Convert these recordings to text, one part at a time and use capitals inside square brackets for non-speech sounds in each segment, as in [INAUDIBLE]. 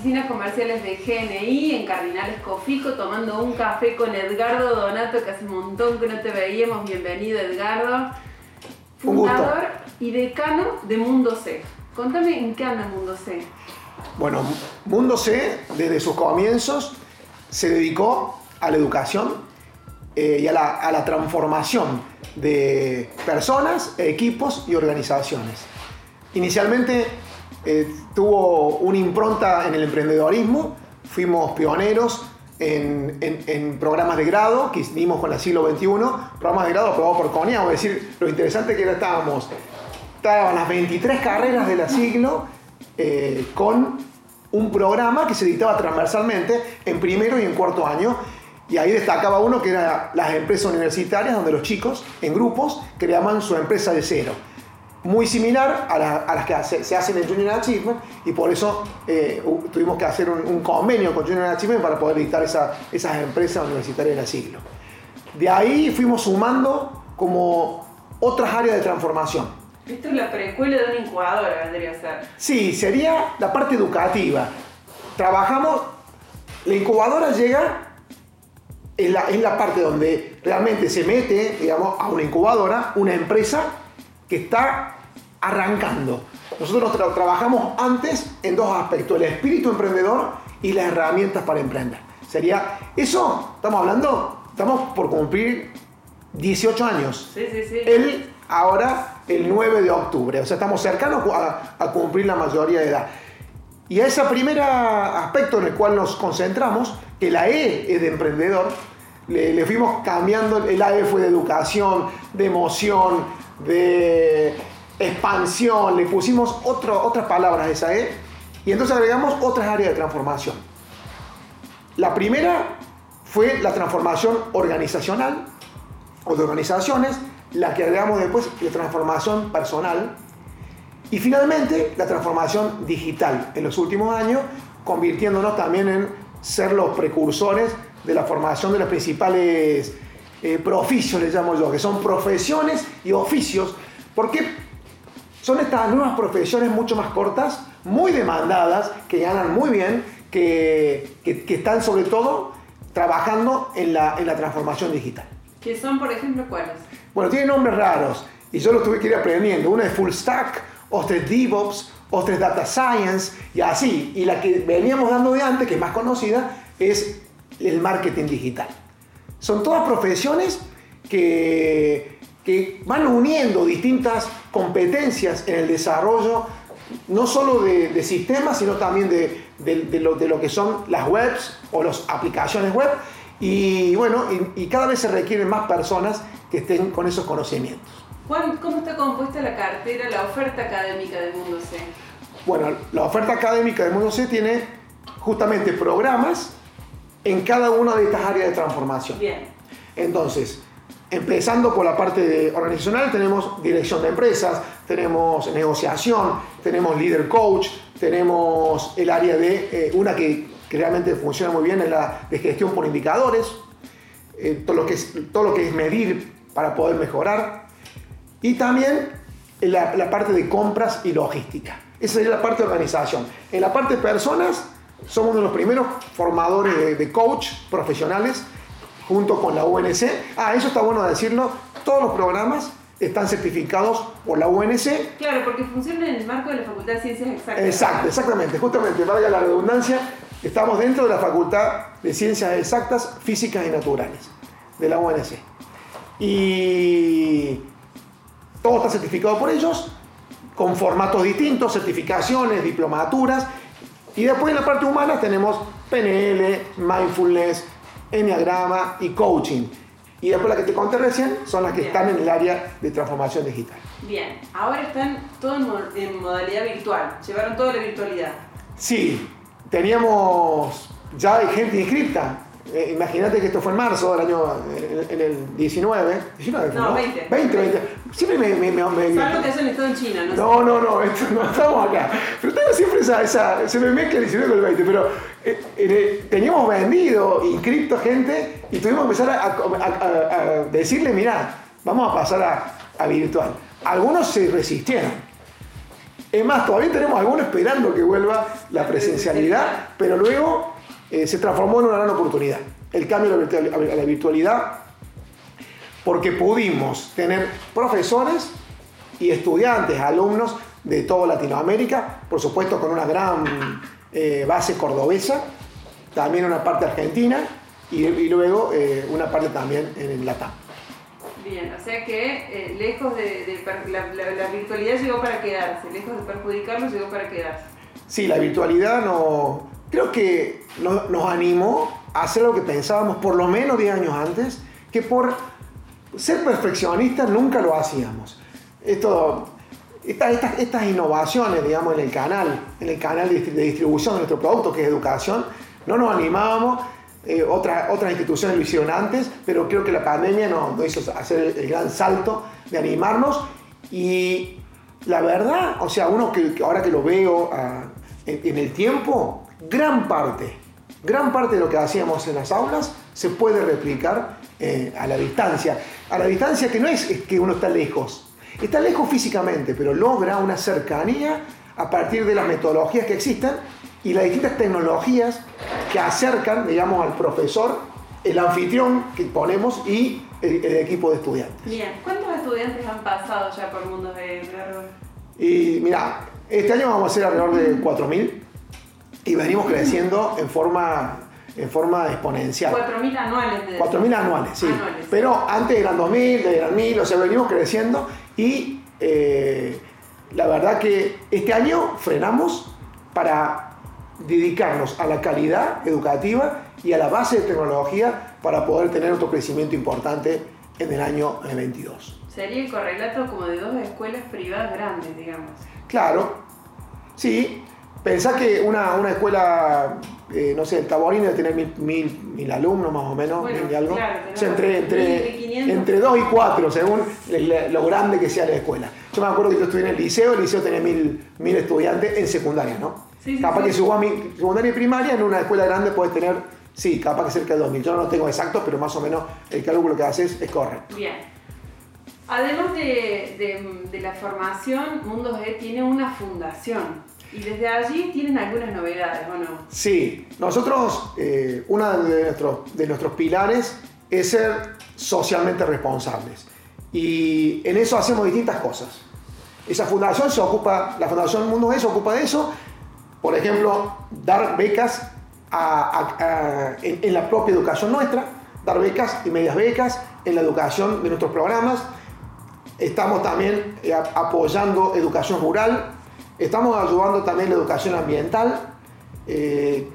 oficinas comerciales de GNI en Cardinales Cofico tomando un café con Edgardo Donato, que hace un montón que no te veíamos. Bienvenido, Edgardo. Fundador y decano de Mundo C. Contame en qué anda Mundo C. Bueno, Mundo C, desde sus comienzos, se dedicó a la educación eh, y a la, transformación de personas, equipos y organizaciones. Inicialmente eh, tuvo una impronta en el emprendedorismo, fuimos pioneros en, programas de grado que hicimos con el siglo XXI, programas de grado aprobados por CONIA, es decir, lo interesante que era estábamos, estaban las 23 carreras de la siglo eh, con un programa que se dictaba transversalmente en primero y en cuarto año. Y ahí destacaba uno que era las empresas universitarias, donde los chicos en grupos creaban su empresa de cero muy similar a, las que se, hacen en Junior Achievement y por eso eh, tuvimos que hacer un, convenio con Junior Achievement para poder dictar esas empresas universitarias del siglo. De ahí fuimos sumando como otras áreas de transformación. Esto es la preescuela de una incubadora, vendría a ser. Sí, sería la parte educativa. Trabajamos, la incubadora llega en la, la parte donde realmente se mete, digamos, a una incubadora, una empresa que está arrancando. Nosotros trabajamos antes en dos aspectos, el espíritu emprendedor y las herramientas para emprender. Sería, eso, estamos hablando, estamos por cumplir 18 años. Sí, sí, sí. Él ahora, el 9 de octubre, o sea, estamos cercanos a, cumplir la mayoría de edad. Y a ese primer aspecto en el cual nos concentramos, que la E es de emprendedor, le, le fuimos cambiando, el AE fue de educación, de emoción, de expansión, le pusimos otras palabras a esa E y entonces agregamos otras áreas de transformación. La primera fue la transformación organizacional o de organizaciones, la que agregamos después la transformación personal y finalmente la transformación digital en los últimos años, convirtiéndonos también en ser los precursores de la formación de las principales eh, profesios, le llamo yo, que son profesiones y oficios, porque son estas nuevas profesiones mucho más cortas, muy demandadas, que ganan muy bien, que, están sobre todo trabajando en la, en la transformación digital. ¿Qué son, por ejemplo, cuáles? Bueno, tienen nombres raros y yo los tuve que ir aprendiendo. Una es Full Stack, otra es DevOps, otra es Data Science y así. Y la que veníamos dando de antes, que es más conocida, es el marketing digital. Son todas profesiones que, que van uniendo distintas competencias en el desarrollo, no solo de, sistemas, sino también de, lo, que son las webs o las aplicaciones web. Y bueno, y, cada vez se requieren más personas que estén con esos conocimientos. Juan, ¿cómo está compuesta la cartera, la oferta académica del Mundo C? Bueno, la oferta académica del Mundo C tiene justamente programas en cada una de estas áreas de transformación. Bien. Entonces, empezando por la parte organizacional, tenemos dirección de empresas, tenemos negociación, tenemos líder coach, tenemos el área de eh, una que, realmente funciona muy bien, es la de gestión por indicadores, eh, todo, lo que es, todo lo que es medir para poder mejorar, y también la, la parte de compras y logística. Esa sería la parte de organización. En la parte de personas, somos uno de los primeros formadores de, coach profesionales junto con la UNC. Ah, eso está bueno decirlo. Todos los programas están certificados por la UNC. Claro, porque funcionan en el marco de la Facultad de Ciencias Exactas. Exacto, exactamente. Justamente, valga la redundancia, estamos dentro de la Facultad de Ciencias Exactas, Físicas y Naturales de la UNC. Y todo está certificado por ellos, con formatos distintos, certificaciones, diplomaturas y después en la parte humana tenemos PNL, mindfulness, enneagrama y coaching. Y después las que te conté recién son las que están en el área de transformación digital. Bien, ahora están todos en modalidad virtual, llevaron toda la virtualidad. Sí, teníamos ya gente inscripta. Eh, imagínate que esto fue en marzo del año, en, el 19. 19 no, 20. 20, 20. Siempre me... me, me, me Salvo que hayan estado en China, ¿no? No, no, no, no estamos acá. Pero tengo siempre esa, esa, se me mezcla el 19 con el 20, pero eh, teníamos vendido, inscrito gente y tuvimos que empezar a, a, a, decirle, mirá, vamos a pasar a, virtual. Algunos se resistieron. Es más, todavía tenemos algunos esperando que vuelva la presencialidad, pero luego eh, se transformó en una gran oportunidad. El cambio a la virtualidad, porque pudimos tener profesores y estudiantes, alumnos de toda Latinoamérica, por supuesto con una gran eh, base cordobesa, también una parte argentina y, luego eh, una parte también en el Latam. Bien, o sea que eh, lejos de, la, virtualidad llegó para quedarse, lejos de perjudicarlo llegó para quedarse. Sí, la virtualidad no, creo que nos animó a hacer lo que pensábamos por lo menos 10 años antes, que por ser perfeccionistas nunca lo hacíamos. Esto, estas, innovaciones, digamos, en el canal, en el canal de, distribución de nuestro producto, que es educación, no nos animábamos. Eh, otras, otras instituciones lo hicieron antes, pero creo que la pandemia nos, hizo hacer el, gran salto de animarnos. Y la verdad, o sea, uno que, ahora que lo veo ah, en, el tiempo, gran parte, gran parte de lo que hacíamos en las aulas se puede replicar eh, a la distancia. A la distancia que no es que uno está lejos, Está lejos físicamente, pero logra una cercanía a partir de las metodologías que existen y las distintas tecnologías que acercan, digamos, al profesor, el anfitrión que ponemos y el, equipo de estudiantes. Bien, ¿cuántos estudiantes han pasado ya por Mundos de Error? Y mira, este año vamos a ser alrededor de 4.000 y venimos creciendo en forma en forma exponencial. 4.000 anuales. 4.000 anuales, sí. Pero antes eran 2.000, eran 1.000, o sea, venimos creciendo y eh, la verdad que este año frenamos para dedicarnos a la calidad educativa y a la base de tecnología para poder tener otro crecimiento importante en el año 22. Sería el correlato como de dos escuelas privadas grandes, digamos. Claro, sí. Pensá que una, una escuela eh, no sé, el Taborín debe tener mil, alumnos más o menos, mil algo. entre, entre, entre dos y cuatro, según lo grande que sea la escuela. Yo me acuerdo que yo estudié en el liceo, el liceo tenía mil, mil estudiantes en secundaria, ¿no? capaz que si a mi secundaria y primaria, en una escuela grande puedes tener, sí, capaz que cerca de 2000. Yo no lo tengo exacto, pero más o menos el cálculo que haces es correcto. Bien. Además de, de la formación, Mundos E tiene una fundación. Y desde allí tienen algunas novedades, ¿o no? Sí, nosotros, eh, uno de nuestros, de nuestros pilares es ser socialmente responsables. Y en eso hacemos distintas cosas. Esa fundación se ocupa, la Fundación Mundo se ocupa de eso. Por ejemplo, dar becas en, la propia educación nuestra, dar becas y medias becas en la educación de nuestros programas. Estamos también eh, apoyando educación rural, Estamos ayudando también la educación ambiental, eh,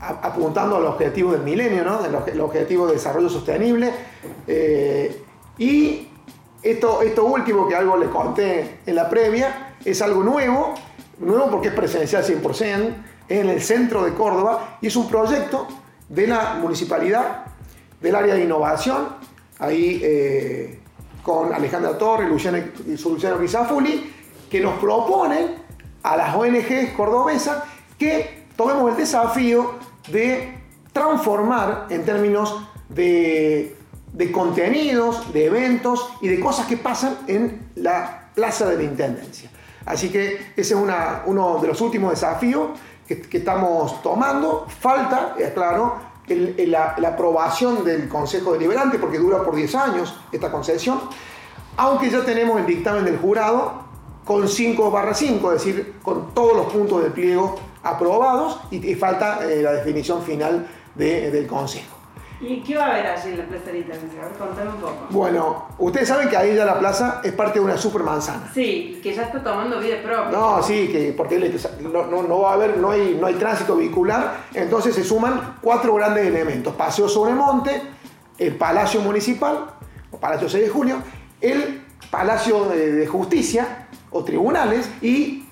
apuntando al objetivo del milenio, ¿no? el, objetivo de desarrollo sostenible. Eh, y esto, esto último que algo le conté en la previa es algo nuevo, nuevo porque es presencial 100%, es en el centro de Córdoba y es un proyecto de la municipalidad, del área de innovación, ahí eh, con Alejandra Torres, Luciano, Luciano Guisafuli, que nos proponen a las ONGs cordobesas que tomemos el desafío de transformar en términos de, contenidos, de eventos y de cosas que pasan en la plaza de la Intendencia. Así que ese es uno de los últimos desafíos que, estamos tomando. Falta, es claro, la, la, aprobación del Consejo Deliberante, porque dura por 10 años esta concesión, aunque ya tenemos el dictamen del jurado con 5 barra 5, es decir, con todos los puntos del pliego aprobados y, falta eh, la definición final del Consejo. ¿Y qué va a haber allí en la Plaza de Contame un poco. Bueno, ustedes saben que ahí ya la plaza es parte de una supermanzana. Sí, que ya está tomando vida propia. No, sí, que porque no, no, va a haber, no hay, no hay tránsito vehicular, entonces se suman cuatro grandes elementos. Paseo sobre monte, el Palacio Municipal, o Palacio 6 de Julio, el Palacio de Justicia, o tribunales y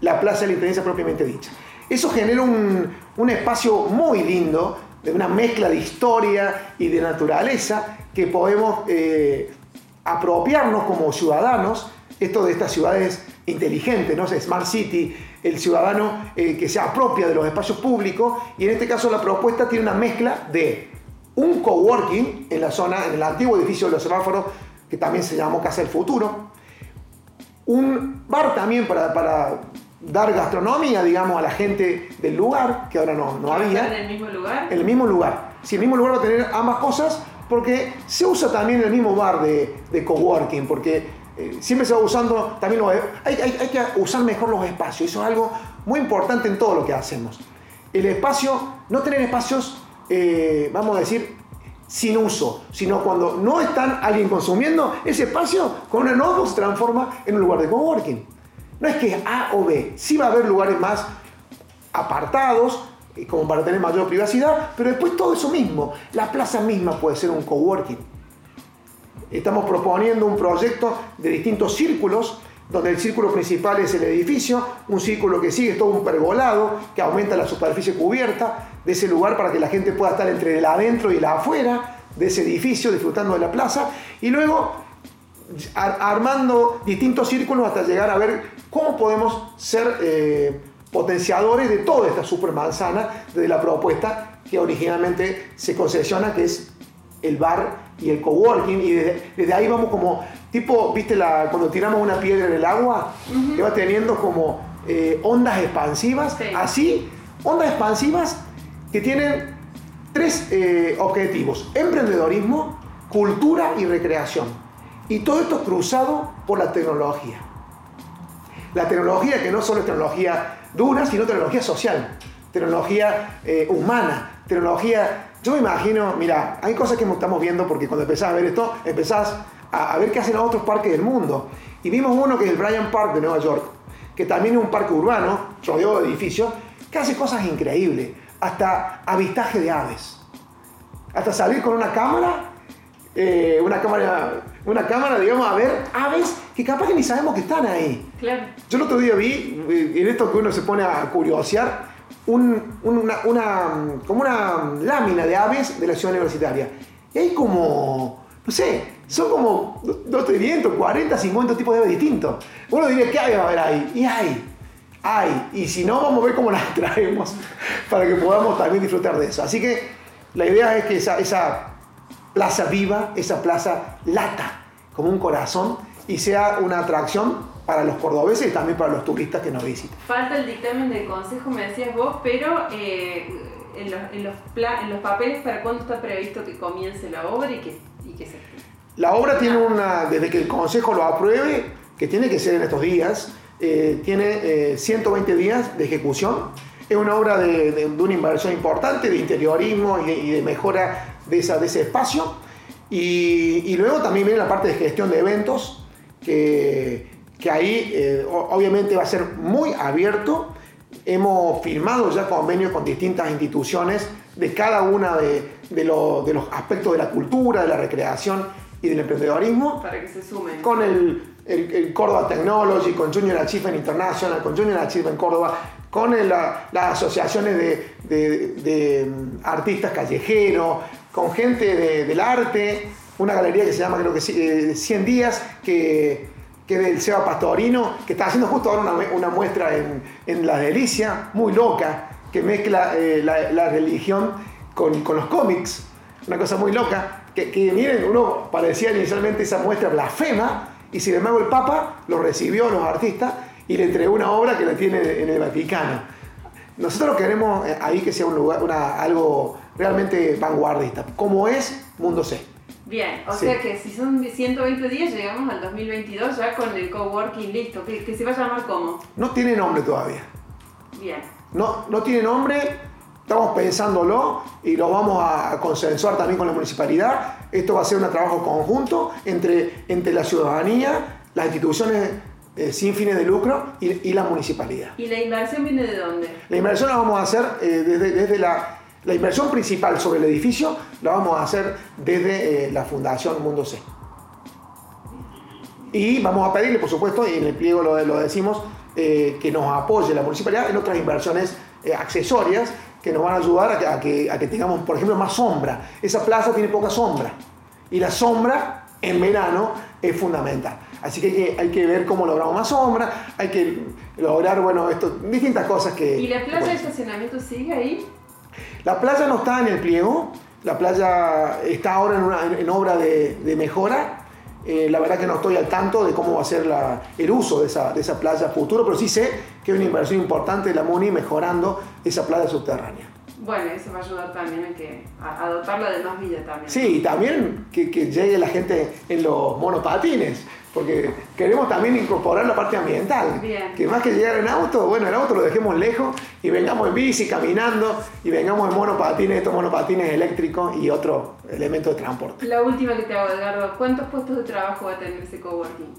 la plaza de la intendencia propiamente dicha. Eso genera un, un, espacio muy lindo, de una mezcla de historia y de naturaleza que podemos eh, apropiarnos como ciudadanos, esto de estas ciudades inteligentes, ¿no? Smart City, el ciudadano que se apropia de los espacios públicos y en este caso la propuesta tiene una mezcla de un coworking en la zona, en el antiguo edificio de los semáforos, que también se llamó Casa del Futuro, un bar también para, para, dar gastronomía, digamos, a la gente del lugar, que ahora no, no había. ¿En el mismo lugar? En el mismo lugar. Si el mismo lugar va a tener ambas cosas, porque se usa también el mismo bar de, de coworking, porque eh, siempre se va usando también los, hay, hay, hay, que usar mejor los espacios, eso es algo muy importante en todo lo que hacemos. El espacio, no tener espacios, eh, vamos a decir, sin uso, sino cuando no están alguien consumiendo, ese espacio con una notebook se transforma en un lugar de coworking. No es que es A o B, sí va a haber lugares más apartados, eh, como para tener mayor privacidad, pero después todo eso mismo, la plaza misma puede ser un coworking. Estamos proponiendo un proyecto de distintos círculos, donde el círculo principal es el edificio, un círculo que sigue es todo un pergolado, que aumenta la superficie cubierta de ese lugar para que la gente pueda estar entre el adentro y el afuera de ese edificio, disfrutando de la plaza, y luego armando distintos círculos hasta llegar a ver cómo podemos ser eh, potenciadores de toda esta supermanzana de la propuesta que originalmente se concesiona, que es el bar y el coworking, y desde, ahí vamos como, tipo, viste, la, cuando tiramos una piedra en el agua, que va teniendo como eh, ondas expansivas, así, ondas expansivas que tienen tres eh, objetivos, emprendedorismo, cultura y recreación. Y todo esto cruzado por la tecnología. La tecnología que no solo es tecnología dura, sino tecnología social, tecnología eh, humana, tecnología... Yo me imagino, mira, hay cosas que estamos viendo porque cuando empezás a ver esto, empezás a, ver qué hacen otros parques del mundo. Y vimos uno que es el Bryant Park de Nueva York, que también es un parque urbano, rodeado de edificios, que hace cosas increíbles, hasta avistaje de aves. Hasta salir con una cámara, eh, una cámara una cámara, digamos, a ver aves que capaz que ni sabemos que están ahí. Claro. Yo el otro día vi, eh, en esto que uno se pone a curiosear, un, una, como una lámina de aves de la ciudad universitaria. Y hay como, no sé, son como 200, 40, 50 tipos de aves distintos. Uno diría, ¿qué aves va a haber ahí? Y hay, hay. Y si no, vamos a ver cómo las [LAUGHS] traemos para que podamos también disfrutar de eso. Así que la idea es que esa, esa plaza viva, esa plaza lata como un corazón y sea una atracción para los cordobeses y también para los turistas que nos visitan. Falta el dictamen del consejo, me decías vos, pero eh, en, los, en, los en, los, papeles, ¿para cuándo está previsto que comience la obra y que, y que se... La obra tiene una, desde que el consejo lo apruebe, que tiene que ser en estos días, eh, tiene 120 eh, días de ejecución. Es una obra de, de, una inversión importante, de interiorismo y y de mejora de, esa, de ese espacio. Y, luego también viene la parte de gestión de eventos, que, que ahí eh, obviamente va a ser muy abierto. Hemos firmado ya convenios con distintas instituciones de cada una de, de, de, los aspectos de la cultura, de la recreación y del emprendedorismo. Para que se sumen. Con el, el, Córdoba Technology, con Junior Achievement International, con Junior Achievement Córdoba, con las asociaciones de, de, artistas callejeros, con gente del arte, una galería que se llama creo que 100 eh, días, que, que del Seba Pastorino, que está haciendo justo ahora una, una muestra en, en, La Delicia, muy loca, que mezcla eh, la, la, religión con, con, los cómics, una cosa muy loca, que, que, miren, uno parecía inicialmente esa muestra blasfema, y sin embargo el Papa lo recibió a los artistas y le entregó una obra que la tiene en el Vaticano. Nosotros queremos eh, ahí que sea un lugar, una, algo realmente vanguardista, como es Mundo C. Bien, o sea que si son 120 días llegamos al 2022 ya con el coworking listo, que, se va a llamar cómo? No tiene nombre todavía. Bien. No, no tiene nombre, estamos pensándolo y lo vamos a consensuar también con la municipalidad. Esto va a ser un trabajo conjunto entre, entre la ciudadanía, las instituciones eh, sin fines de lucro y, la municipalidad. ¿Y la inversión viene de dónde? La inversión la vamos a hacer eh, desde, desde la la inversión principal sobre el edificio la vamos a hacer desde eh, la Fundación Mundo C. Y vamos a pedirle, por supuesto, y en el pliego lo, lo decimos, que nos apoye la municipalidad en otras inversiones accesorias que nos van a ayudar a que, a, que, tengamos, por ejemplo, más sombra. Esa plaza tiene poca sombra. Y la sombra en verano es fundamental. Así que hay, que hay que ver cómo logramos más sombra, hay que lograr, bueno, esto, distintas cosas que... ¿Y la plaza de estacionamiento sigue ahí? La playa no está en el pliego, la playa está ahora en, obra de, mejora. Eh, la verdad que no estoy al tanto de cómo va a ser la- el uso de esa, de esa playa futuro, pero sí sé que hay una inversión importante de la MUNI mejorando esa playa subterránea. Bueno, eso va a ayudar también a, que, a, a dotar la demás villa también. Sí, también que, que llegue la gente en los monopatines, porque queremos también incorporar la parte ambiental. Bien. Que más que llegar en auto, bueno, el auto lo dejemos lejos y vengamos en bici, caminando, y vengamos en monopatines, estos monopatines eléctricos y otro elemento de transporte. La última que te hago, Edgardo, ¿cuántos puestos de trabajo va a tener ese coworking?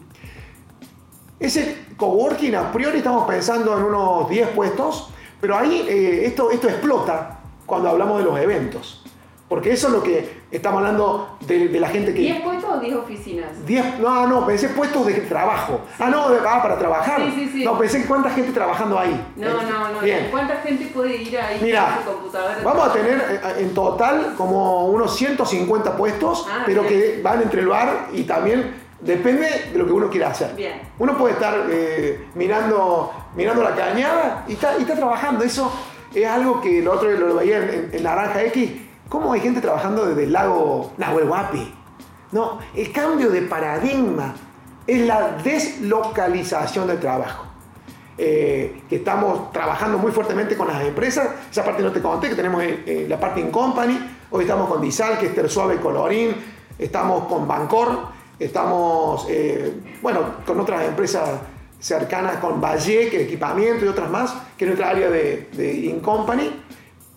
Ese coworking, a priori estamos pensando en unos 10 puestos, pero ahí eh, esto, esto explota cuando hablamos de los eventos. Porque eso es lo que estamos hablando de, de la gente que... ¿10 puestos o 10 oficinas? 10, no, no, pensé puestos de trabajo. Ah, no, ah, para trabajar. Sí, sí, sí. No, pensé en cuánta gente trabajando ahí. No, Eh, no, no. Bien. ¿Cuánta gente puede ir ahí Mira, con su computadora? Vamos a tener eh, en total como unos 150 puestos, Ah, pero bien. que van entre el bar y también depende de lo que uno quiera hacer. Bien. Uno puede estar eh, mirando, mirando la cañada y está, y está trabajando. Eso es algo que lo otro lo veía en, en- en Naranja X. ¿Cómo hay gente trabajando desde el lago Nahuel Huapi? No, el cambio de paradigma es la deslocalización del trabajo. Eh, que estamos trabajando muy fuertemente con las empresas. Esa parte no te conté, que tenemos eh, eh, la parte in company. Hoy estamos con Disal, que es Tersuave y Colorín. Estamos con Bancor. Estamos, eh, bueno, con otras empresas cercanas, con Valle, que es equipamiento y otras más, que es nuestra área de, de in company.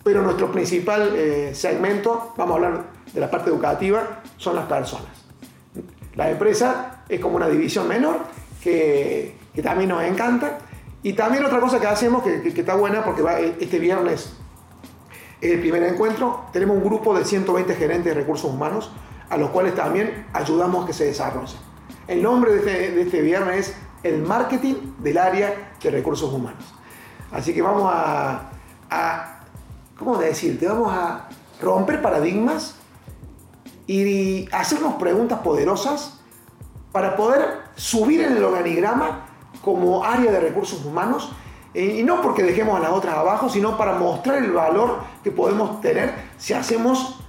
Pero nuestro principal eh, segmento, vamos a hablar de la parte educativa, son las personas. La empresa es como una división menor que, que también nos encanta. Y también otra cosa que hacemos que, que- está buena porque este viernes es el primer encuentro. Tenemos un grupo de 120 gerentes de recursos humanos a los cuales también ayudamos a que se desarrollen. El nombre de este, de este viernes es el marketing del área de recursos humanos. Así que vamos a ¿cómo decirte? Vamos a romper paradigmas y hacernos preguntas poderosas para poder subir en el organigrama como área de recursos humanos eh, y no porque dejemos a las otras abajo, sino para mostrar el valor que podemos tener si hacemos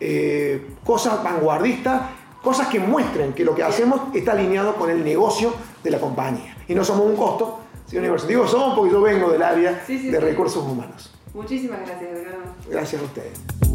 eh, cosas vanguardistas, cosas que muestren que lo que hacemos está alineado con el negocio de la compañía y no somos un costo, sino una inversión. Digo somos porque yo vengo del área Sí, sí, de recursos humanos. Muchísimas gracias, Edgardo. Gracias a ustedes.